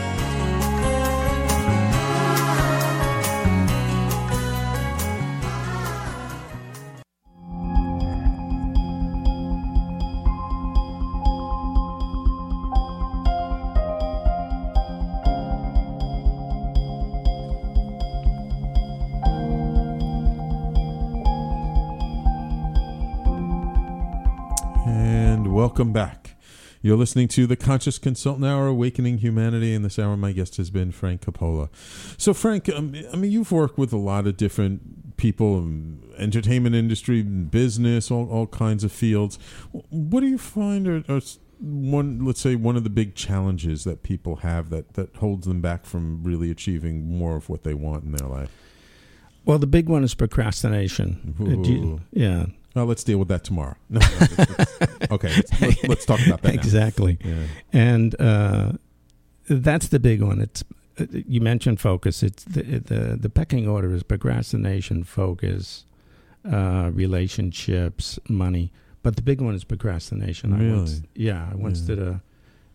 A: Welcome back. You're listening to the Conscious Consultant Hour, Awakening Humanity, and this hour my guest has been Frank Coppola. So, Frank, um, I mean, you've worked with a lot of different people, entertainment industry, business, all, all kinds of fields. What do you find are, are one, let's say, one of the big challenges that people have that that holds them back from really achieving more of what they want in their life?
B: Well, the big one is procrastination.
A: Ooh.
B: yeah,
A: Well, let's deal with that tomorrow. No, no, okay, let's, let's, talk about that.
B: exactly.
A: Yeah.
B: And uh, that's the big one. It's uh, you mentioned focus. It's the the, the pecking order is procrastination, focus, uh, relationships, money. But the big one is procrastination. I once,
A: Really?
B: yeah, I once
A: Yeah.
B: did a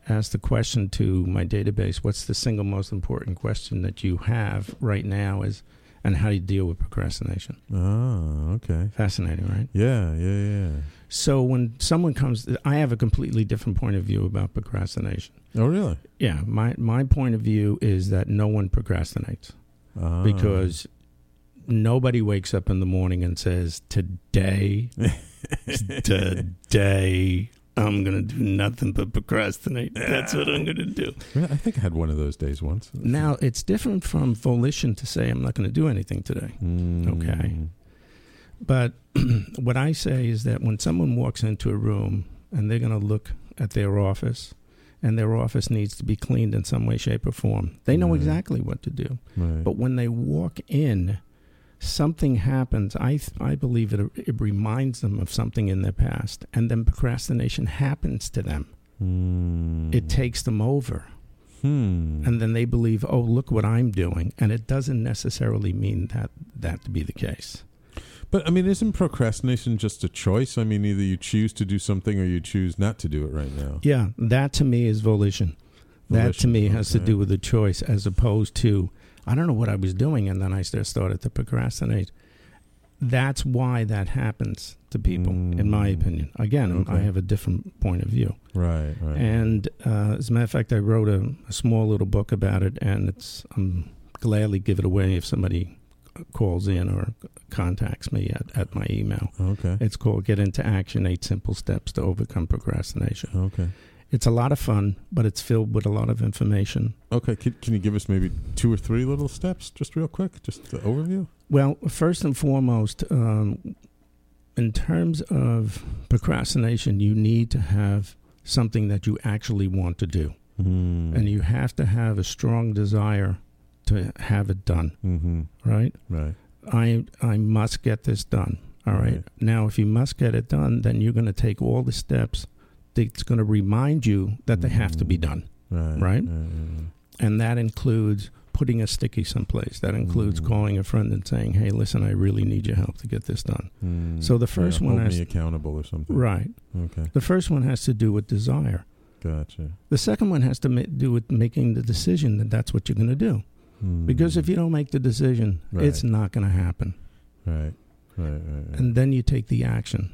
B: asked the question to my database. What's the single most important question that you have right now? Is and how do you deal with procrastination?
A: Ah, okay.
B: Fascinating, right?
A: Yeah, yeah, yeah.
B: So when someone comes, I have a completely different point of view about procrastination.
A: Oh, really?
B: Yeah, my my point of view is that no one procrastinates
A: Ah.
B: because nobody wakes up in the morning and says, "Today, today, I'm gonna do nothing but procrastinate. That's what I'm gonna do."
A: I think I had one of those days once.
B: Now it's different from volition to say, "I'm not going to do anything today."
A: Mm.
B: Okay. But what I say is that when someone walks into a room and they're going to look at their office and their office needs to be cleaned in some way, shape, or form, they know
A: Right.
B: exactly what to do.
A: Right.
B: But when they walk in, something happens. I, th- I believe it, it reminds them of something in their past, and then procrastination happens to them.
A: Mm.
B: It takes them over.
A: Hmm.
B: And then they believe, oh, look what I'm doing. And it doesn't necessarily mean that that to be the case.
A: But I mean, isn't procrastination just a choice? I mean, either you choose to do something or you choose not to do it right now.
B: Yeah, that to me is volition. That to
A: Volition,
B: me has to do with a choice as opposed to I don't know what I was doing and then I just started to procrastinate. That's why that happens to people, in my
A: Mm.
B: opinion. Again, I have a different point of view.
A: Right. Right.
B: And uh, as a matter of fact, I wrote a, a small little book about it, and it's I'm gladly give it away if somebody calls in or contacts me at, at my email.
A: okay.
B: It's called Get Into Action Eight Simple Steps to Overcome Procrastination.
A: Okay.
B: It's a lot of fun, but it's filled with a lot of information.
A: Okay. Can, can you give us maybe two or three little steps, just real quick, just the overview?
B: Well, first and foremost, um, in terms of procrastination, you need to have something that you actually want to do.
A: Mm.
B: And you have to have a strong desire to have it done,
A: Mm-hmm.
B: right?
A: Right.
B: I, I must get this done. All right.
A: Right.
B: Now, if you must get it done, then you're going to take all the steps that's going to remind you that they have to be
A: Mm.
B: done.
A: Right.
B: Right?
A: right,
B: And that includes putting a sticky someplace. That includes
A: Mm.
B: calling a friend and saying, hey, listen, I really need your help to get this done.
A: Mm.
B: So the first
A: Yeah,
B: one
A: hold
B: has-
A: me accountable or something.
B: Right.
A: Okay.
B: The first one has to do with desire.
A: Gotcha.
B: The second one has to ma- do with making the decision that that's what you're going to do.
A: Mm.
B: Because if you don't make the decision, it's not going to happen.
A: Right. Right. Right. Right.
B: And then you take the action.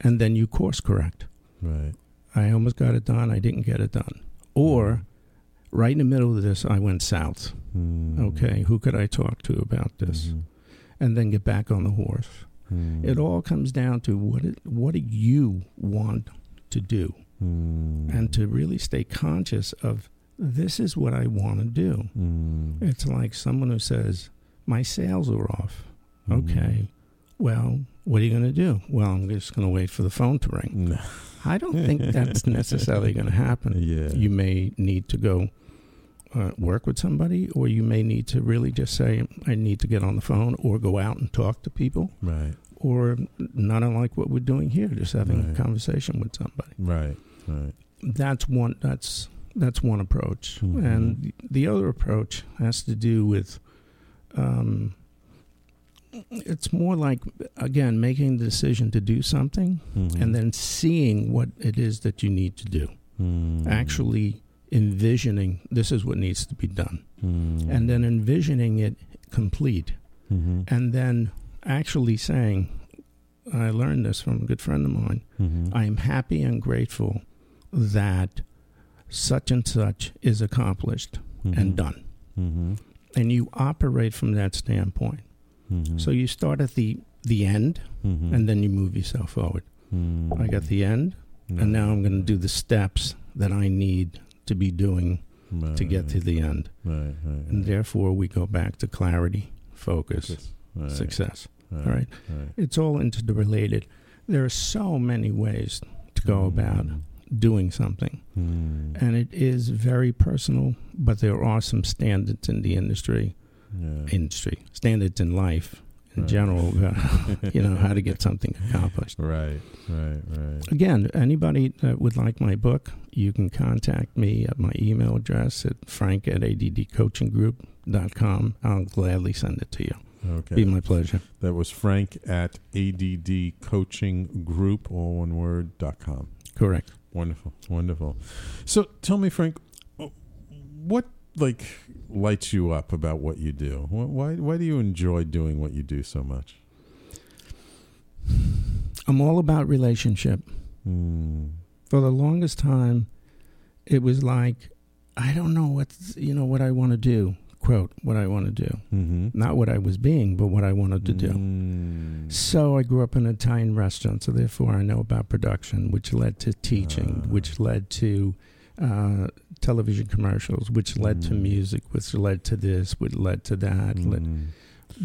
B: And then you course correct.
A: right.
B: I almost got it done. I didn't get it done. Or right in the middle of this, I went south.
A: Mm.
B: Okay, who could I talk to about this?
A: Mhm.
B: And then get back on the horse.
A: Mm.
B: It all comes down to what it, what do you want to do,
A: Mm.
B: and to really stay conscious of this is what I want to do.
A: Mm.
B: It's like someone who says, my sales are off.
A: Mm.
B: Okay, well, what are you going to do? Well, I'm just going to wait for the phone to ring.
A: No.
B: I don't think that's necessarily going to happen.
A: Yeah.
B: You may need to go uh, work with somebody, or you may need to really just say, I need to get on the phone, or go out and talk to people,
A: Right.
B: or not unlike what we're doing here, just having
A: Right.
B: a conversation with somebody.
A: Right. Right.
B: That's one. That's that's one approach,
A: Mhm.
B: and the other approach has to do with. Um, it's more like again making the decision to do something
A: Mhm.
B: and then seeing what it is that you need to do
A: Mm.
B: actually envisioning this is what needs to be done
A: Mm.
B: and then envisioning it complete
A: Mhm.
B: and then actually saying i learned this from a good friend of mine
A: Mhm.
B: i am happy and grateful that such and such is accomplished and done
A: Mhm.
B: and you operate from that standpoint
A: Mhm.
B: so you start at the the end
A: Mhm.
B: and then you move yourself forward
A: Mm.
B: i got the end and now i'm going to do the steps that i need to be doing to get to the end
A: Right. Right.
B: and therefore we go back to clarity focus
A: Focus. Right.
B: success
A: Right.
B: all right
A: Right.
B: it's all interrelated there are so many ways to go about
A: Mm.
B: doing something
A: Mm.
B: and it is very personal but there are some standards in the industry
A: Yeah.
B: industry standards in life in
A: Right.
B: general uh, you know how to get something accomplished
A: Right. Right. Right.
B: again anybody that would like my book you can contact me at my email address at frank at addcoachinggroup.com i'll gladly send it to you
A: Okay.
B: be my pleasure
A: That was Frank at ADD Coaching Group, all one word, dot com.
B: correct
A: Wonderful, wonderful. So tell me, Frank, what like lights you up about what you do? Why why do you enjoy doing what you do so much?
B: i'm all about relationship
A: Mm.
B: for the longest time it was like i don't know what's you know what i want to do quote what i want to do
A: Mm-hmm.
B: not what i was being but what i wanted to do
A: Mm.
B: So I grew up in an Italian restaurant, so therefore I know about production, which led to teaching,
A: Ah.
B: which led to uh, television commercials, which led to
A: Mm.
B: music, which led to this, which led to that. led-
A: Mm.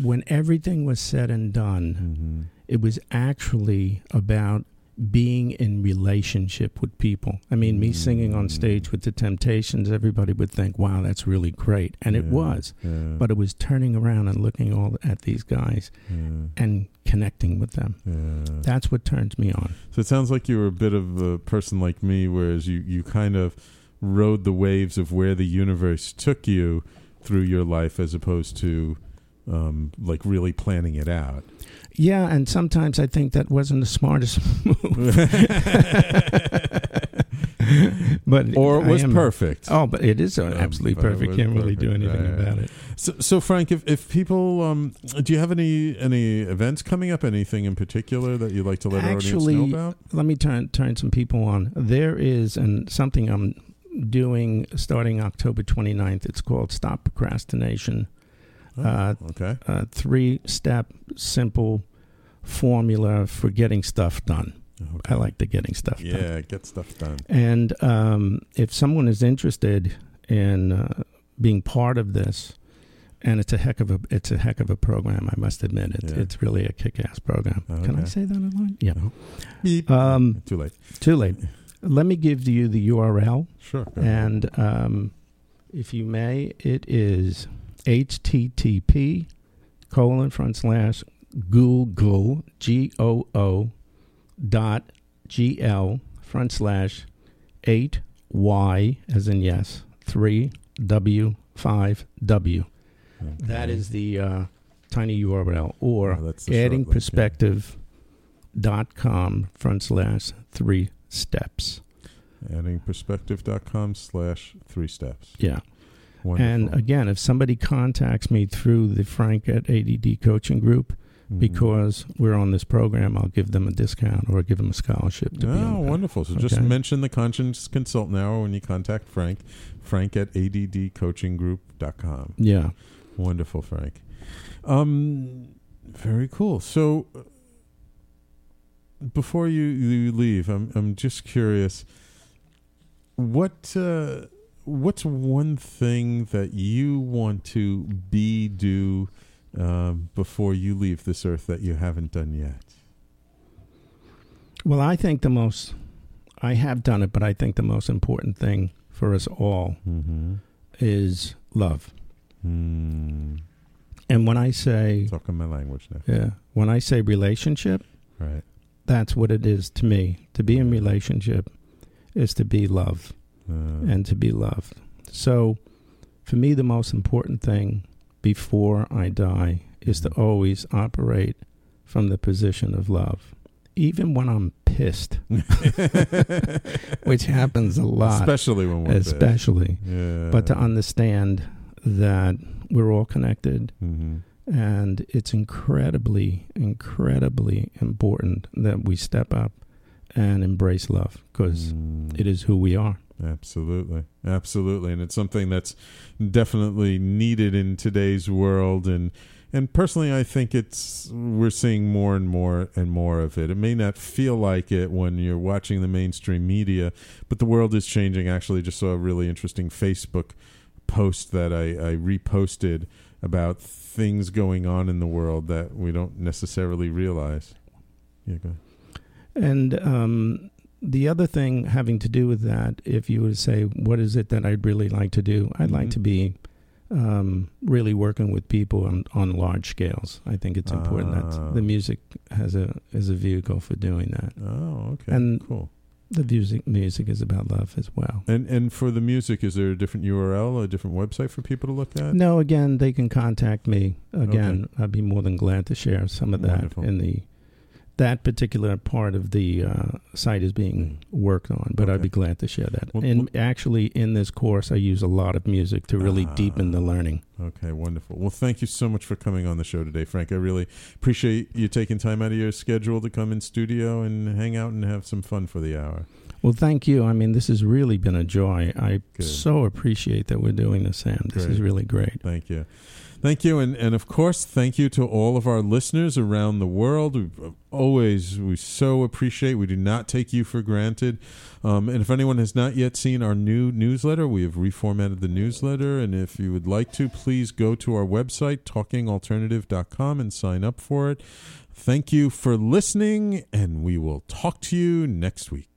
B: When everything was said and done,
A: Mhm.
B: it was actually about being in relationship with people. I mean, me singing on
A: Mm.
B: stage with the Temptations, everybody would think, "Wow, that's really great," and it was.
A: yeah,
B: But it was turning around and looking all at these guys
A: yeah,
B: and connecting with them.
A: yeah.
B: That's what turns me on.
A: So it sounds like you were a bit of a person like me, whereas you, you kind of rode the waves of where the universe took you through your life as opposed to um, like really planning it out.
B: Yeah, and sometimes I think that wasn't the smartest move. but
A: or it was
B: am-
A: perfect.
B: Oh, but it is
A: Um,
B: absolutely
A: it
B: perfect. Can't really do
A: perfect.
B: anything about it.
A: So, so Frank, if, if people, um, do you have any any events coming up? Anything in particular that you'd like to let our audience know about?
B: let me turn turn some people on. There is and something I'm doing starting October 29th. It's called Stop Procrastination. Uh,
A: okay.
B: a three step simple formula for getting stuff done.
A: Okay.
B: I like the getting stuff done.
A: Yeah, get stuff done.
B: And um, if someone is interested in uh, being part of this, and it's a heck of a it's a heck of a program, I must admit it.
A: Yeah.
B: It's really a kick-ass program. Can I say that online? Yeah.
A: Beep.
B: Um,
A: Too late.
B: Too late. Let me give you the URL,
A: Sure.
B: and um, if you may, it is http colon front slash google g o o dot gl front slash eight y as in yes three w five w. That
A: Okay.
B: is the uh, tiny URL or
A: Oh, that's the short link, yeah.
B: addingperspective dot com front slash three steps.
A: adding perspective dot com slash three steps.
B: Yeah.
A: Wonderful.
B: And again, if somebody contacts me through the Frank at ADD coaching group,
A: Mhm.
B: because we're on this program, I'll give them a discount or give them a scholarship to
A: Oh,
B: on
A: wonderful. So just mention the Conscious Consultant Hour when you contact Frank. Frank at addcoachinggroup.com.
B: Yeah.
A: Wonderful, Frank. Um, very cool. So before you, you leave, I'm I'm just curious. What uh, what's one thing that you want to be do um, before you leave this earth that you haven't done yet?
B: Well, I think the most, I have done it, but I think the most important thing for us all
A: Mm-hmm.
B: is love.
A: Mm.
B: And when I say,
A: Talking my language now.
B: yeah, when I say relationship,
A: Right.
B: that's what it is to me. To be in relationship is to be love
A: Uh,
B: and to be loved. So, for me, the most important thing before I die is to always operate from the position of love, even when I'm pissed, which happens a lot,
A: Especially when we're
B: especially.
A: Yeah.
B: But to understand that we're all connected
A: hmm
B: and it's incredibly, incredibly important that we step up and embrace love because
A: Mm.
B: it is who we are.
A: Absolutely. Absolutely. And it's something that's definitely needed in today's world and and personally I think it's we're seeing more and more and more of it. It may not feel like it when you're watching the mainstream media, but the world is changing. Actually just saw a really interesting Facebook post that I, I reposted about things going on in the world that we don't necessarily realize. Yeah, go ahead.
B: And um, the other thing having to do with that, if you were to say, what is it that I'd really like to do? I'd like
A: Mhm.
B: to be um, really working with people on, on large scales. I think it's important
A: Ah.
B: that the music has a is a vehicle for doing that.
A: Oh, okay.
B: And-
A: cool.
B: The music music is about love as well.
A: And and for the music, is there a different URL, a different website for people to look at?
B: No, again, they can contact me. Again, I'd be more than glad to share some of that
A: Wonderful.
B: in the that particular part of the uh, site is being worked on, but
A: Okay.
B: I'd be glad to share that.
A: Well,
B: and actually, in this course, I use a lot of music to really
A: Ah.
B: deepen the learning.
A: Okay, wonderful. Well, thank you so much for coming on the show today, Frank. I really appreciate you taking time out of your schedule to come in studio and hang out and have some fun for the hour.
B: Well, thank you. I mean, this has really been a joy. I
A: Good.
B: so appreciate that we're doing this, Sam. This is really great.
A: Thank you. Thank you. And, and of course, thank you to all of our listeners around the world. We always, we so appreciate, we do not take you for granted. Um, and if anyone has not yet seen our new newsletter, we have reformatted the newsletter. And if you would like to, please go to our website, talkingalternative.com, and sign up for it. Thank you for listening, and we will talk to you next week.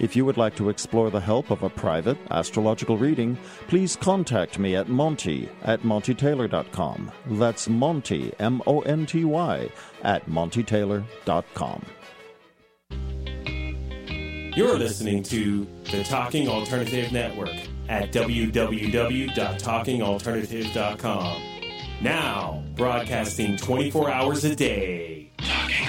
I: If you would like to explore the help of a private astrological reading, please contact me at Monty at MontyTaylor.com. That's Monty, M O N T Y, at MontyTaylor.com.
J: You're listening to the Talking Alternative Network at www.talkingalternative.com. Now, broadcasting 24 hours a day. Talking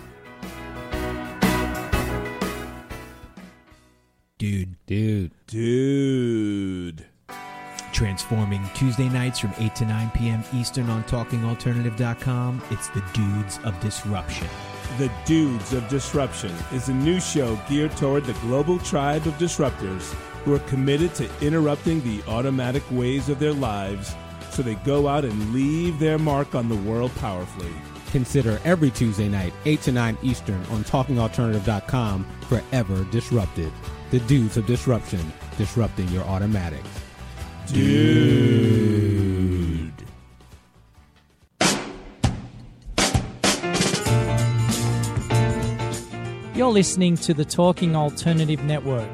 G: Dude.
H: Dude. Dude.
G: Transforming Tuesday nights from 8 to 9 p.m. Eastern on talkingalternative.com. It's the Dudes of Disruption.
H: The Dudes of Disruption is a new show geared toward the global tribe of disruptors who are committed to interrupting the automatic ways of their lives so they go out and leave their mark on the world powerfully.
D: Consider every Tuesday night, 8 to 9 Eastern on talkingalternative.com forever disrupted. The Dudes of Disruption, disrupting your automatics.
H: Dude.
C: You're listening to the Talking Alternative Network.